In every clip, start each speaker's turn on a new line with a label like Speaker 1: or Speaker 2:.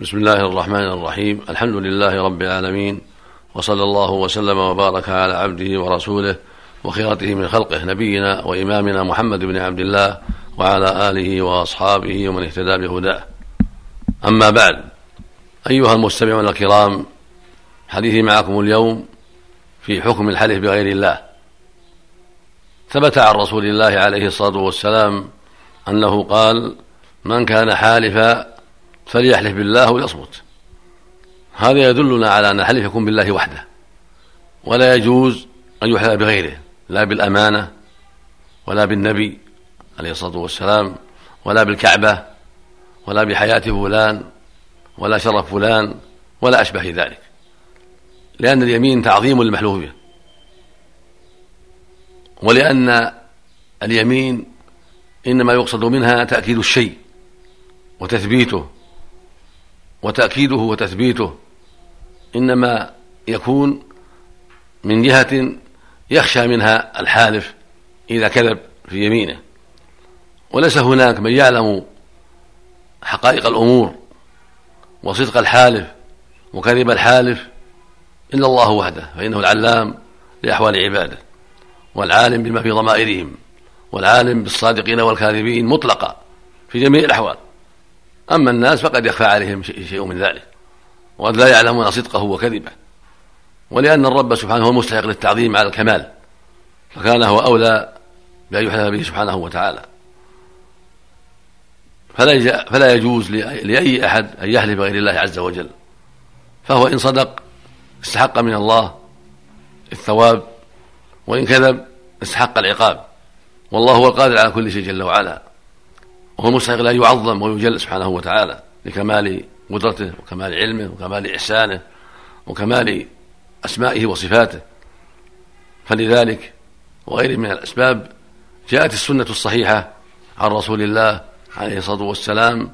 Speaker 1: بسم الله الرحمن الرحيم. الحمد لله رب العالمين وصلى الله وسلم وبارك على عبده ورسوله وخيرته من خلقه نبينا وإمامنا محمد بن عبد الله وعلى آله وأصحابه ومن اهتدى بهداه. أما بعد أيها المستمعون الكرام حديثي معكم اليوم في حكم الحلف بغير الله. ثبت عن رسول الله عليه الصلاة والسلام أنه قال من كان حالفا فليحلف بالله وليصمت هذا يدلنا على أن الحلف يكون بالله وحده. ولا يجوز أن يحلف بغيره لا بالأمانة ولا بالنبي عليه الصلاة والسلام ولا بالكعبة ولا بحياة فلان ولا شرف فلان ولا أشبه ذلك. لأن اليمين تعظيم للمحلوف به ولأن اليمين إنما يقصد منها تأكيد الشيء وتثبيته وتأكيده وتثبيته إنما يكون من جهة يخشى منها الحالف إذا كذب في يمينه. وليس هناك من يعلم حقائق الأمور وصدق الحالف وكذب الحالف إلا الله وحده فإنه العلام لأحوال عباده والعالم بما في ضمائرهم والعالم بالصادقين والكاذبين مطلقا في جميع الأحوال. أما الناس فقد يخفى عليهم شيء من ذلك وقد لا يعلمون صدقه وكذبه ولأن الرب سبحانه هو المستحق للتعظيم على الكمال فكان هو أولى بأن يحلف به سبحانه وتعالى. فلا فلا يجوز لأي أحد أن يحلف بغير الله عز وجل. فهو إن صدق استحق من الله الثواب وإن كذب استحق العقاب. والله هو القادر على كل شيء جل وعلا. وهو مستحق أن يعظم ويجل سبحانه وتعالى لكمال قدرته وكمال علمه وكمال إحسانه وكمال أسمائه وصفاته. فلذلك وغيره من الأسباب جاءت السنة الصحيحة عن رسول الله عليه الصلاة والسلام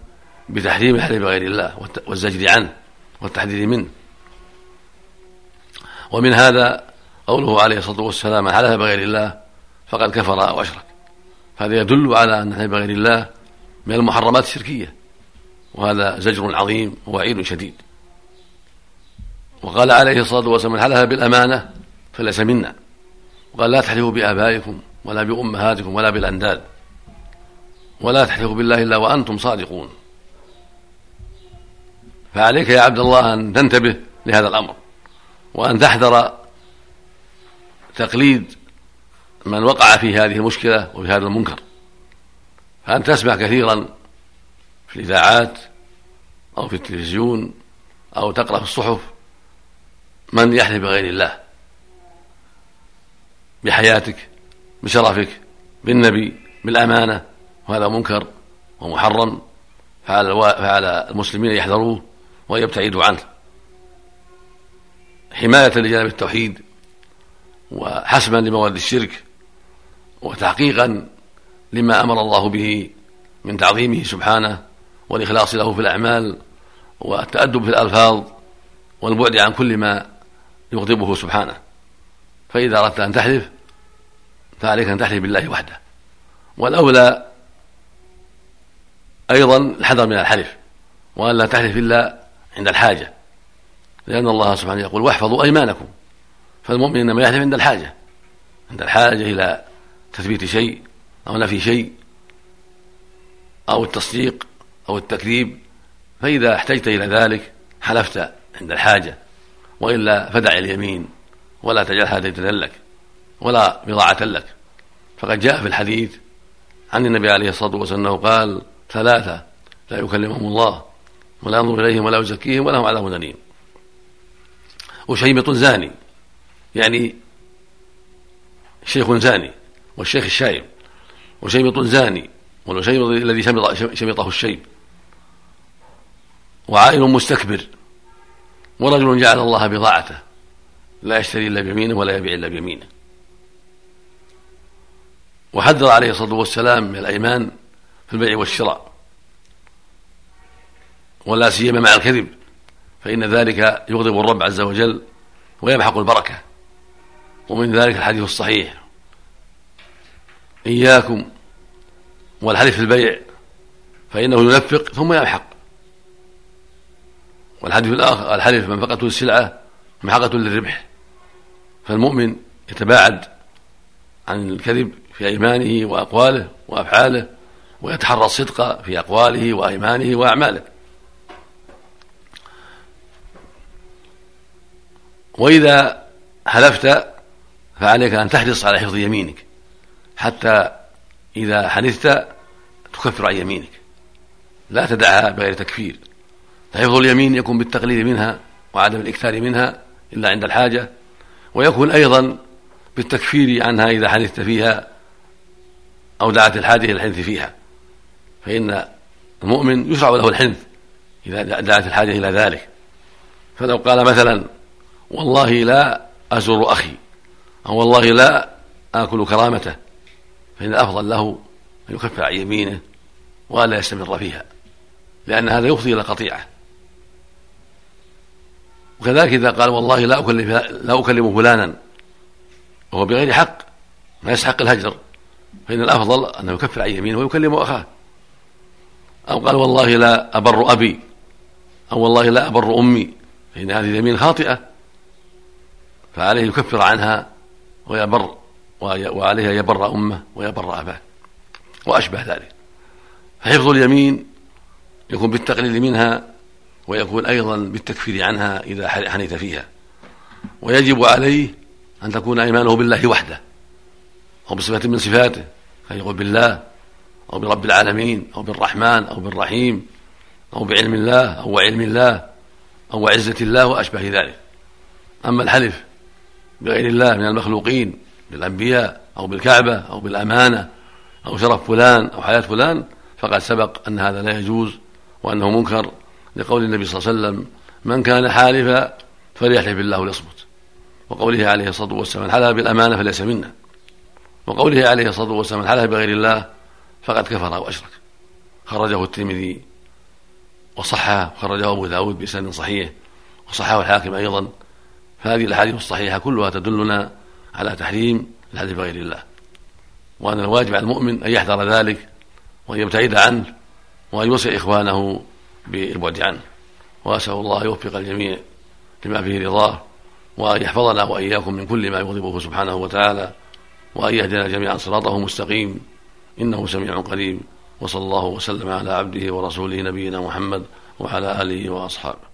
Speaker 1: بتحريم الحلف بغير الله والزجر عنه والتحذير منه. ومن هذا قوله عليه الصلاة والسلام من حلف بغير الله فقد كفر أو أشرك هذا يدل على أن الحلف بغير الله من المحرمات الشركية. وهذا زجر عظيم ووعيد شديد. وقال عليه الصلاة والسلام من حلف بالأمانة فليس منا. وقال لا تحلفوا بآبائكم ولا بأمهاتكم ولا بالأنداد. ولا تحلفوا بالله إلا وأنتم صادقون. فعليك يا عبد الله أن تنتبه لهذا الأمر. وأن تحذر تقليد من وقع في هذه المشكلة وفي هذا المنكر. فأنت تسمع كثيرا في الإذاعات أو في التلفزيون أو تقرأ في الصحف من يحلف بغير الله بحياتك بشرفك بالنبي بالأمانة وهذا منكر ومحرم فعلى المسلمين يحذروه ويبتعدوا عنه. حماية لجانب التوحيد وحسما لمواد الشرك وتحقيقا لما أمر الله به من تعظيمه سبحانه والإخلاص له في الأعمال والتأدب في الألفاظ والبعد عن كل ما يغضبه سبحانه. فإذا أردت أن تحلف فعليك أن تحلف بالله وحده. والأولى أيضا الحذر من الحلف وأن لا تحلف إلا عند الحاجة. لأن الله سبحانه يقول واحفظوا أيمانكم. فالمؤمن إنما يحلف عند الحاجة عند الحاجة إلى تثبيت شيء أو نفي شيء أو التصديق أو التكذيب فإذا احتجت إلى ذلك حلفت عند الحاجة وإلا فدع اليمين ولا تجعلها ديدنا لك ولا بضاعة لك. فقد جاء في الحديث عن النبي عليه الصلاة والسلام أنه قال ثلاثة لا يكلمهم الله ولا ينظر إليهم ولا يزكيهم ولهم عذاب أليم وشيمط زاني يعني شيخ زاني والشيخ الشايب وشيمط زاني والشيمط الذي شمطه الشيب. وعائل مستكبر. ورجل جعل الله بضاعته. لا يشتري إلا بيمينه ولا يبيع إلا بيمينه. وحذر عليه الصلاة والسلام من الأيمان في البيع والشراء. ولا سيما مع الكذب. فإن ذلك يغضب الرب عز وجل ويمحق البركة. ومن ذلك الحديث الصحيح. إياكم والحلف في البيع فإنه ينفق ثم يمحق والحديث الآخر الحلف منفقة السلعة محقة للربح. فالمؤمن يتباعد عن الكذب في أيمانه وأقواله وأفعاله ويتحرى الصدق في أقواله وأيمانه وأعماله. وإذا حلفت فعليك أن تحرص على حفظ يمينك. حتى إذا حنثت تكفر عن يمينك. لا تدعها بغير تكفير. فحفظ اليمين يكون بالتقليل منها وعدم الإكثار منها إلا عند الحاجة. ويكون أيضا بالتكفير عنها إذا حنثت فيها أو دعت الحاجة إلى الحنث فيها. فإن المؤمن يشرع له الحنث إذا دعت الحاجة إلى ذلك. فلو قال مثلا والله لا أزور أخي أو والله لا آكل كرامته فإن الأفضل له أن يكفر عن يمينه وألا يستمر فيها لأن هذا يفضي إلى قطيعة. وكذلك إذا قال والله لا أكلم لا أكلم فلانا وهو بغير حق ما يستحق الهجر فإن الأفضل أنه يكفر عن يمينه ويكلم أخاه. أو قال والله لا أبر أبي أو والله لا أبر أمي فإن هذه اليمين خاطئة فعليه يكفر عنها ويبر. وعليها يبر أمه ويبر أباه وأشبه ذلك. فحفظ اليمين يكون بالتقليل منها ويكون أيضا بالتكفير عنها إذا حنث فيها. ويجب عليه أن تكون أيمانه بالله وحده أو بصفة من صفاته كان يقول بالله أو برب العالمين أو بالرحمن أو بالرحيم أو بعلم الله أو علم الله أو عزة الله وأشبه ذلك. أما الحلف بغير الله من المخلوقين بالأنبياء أو بالكعبة أو بالأمانة أو شرف فلان أو حياة فلان فقد سبق أن هذا لا يجوز وأنه منكر لقول النبي صلى الله عليه وسلم من كان حالفا فليحلف بالله ليصمت وقوله عليه الصلاة والسلام حلف بالأمانة فليس منا. وقوله عليه الصلاة والسلام حلف بغير الله فقد كفر وأشرك خرجه الترمذي وصححه خرجه أبو داود بإسناد صحيح وصححه الحاكم أيضا. فهذه الأحاديث الصحيحة كلها تدلنا على تحريم الحديث بغير الله. وأن الواجب على المؤمن أن يحذر ذلك وأن يبتعد عنه وأن يوصي إخوانه بالبعد عنه. وأسأل الله يوفق الجميع لما فيه رضاه وأن يحفظنا وإياكم من كل ما يغضبه سبحانه وتعالى وأن يهدنا جميعا صراطه مستقيم إنه سميع قريب. وصلى الله وسلم على عبده ورسوله نبينا محمد وعلى آله وأصحابه.